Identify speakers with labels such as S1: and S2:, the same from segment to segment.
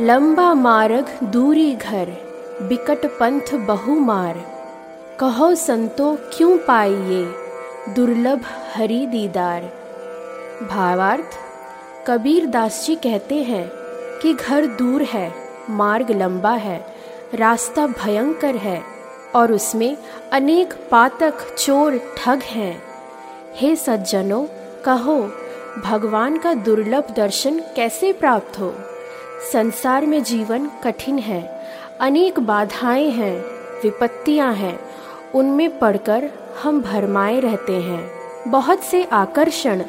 S1: लंबा मार्ग दूरी घर, बिकट पंथ बहु मार। कहो संतो, क्यों पाइए दुर्लभ हरि दीदार? भावार्थ, कबीर दास जी कहते हैं कि घर दूर है, मार्ग लंबा है, रास्ता भयंकर है, और उसमें अनेक पातक चोर ठग हैं। हे सज्जनों, कहो, भगवान का दुर्लभ दर्शन कैसे प्राप्त हो? संसार में जीवन कठिन है, अनेक बाधाएँ हैं, विपत्तियाँ हैं, उनमें पढ़कर हम भरमाए रहते हैं। बहुत से आकर्षण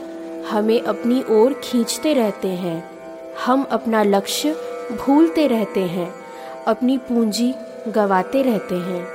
S1: हमें अपनी ओर खींचते रहते हैं। हम अपना लक्ष्य भूलते रहते हैं, अपनी पूंजी गवाते रहते हैं।